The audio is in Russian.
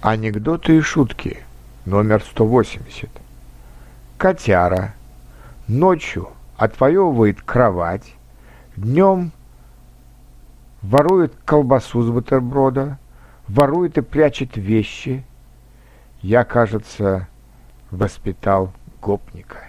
Анекдоты и шутки. Номер 180. Котяра. Ночью отвоевывает кровать, днем ворует колбасу с бутерброда, ворует и прячет вещи. Я, кажется, воспитал гопника.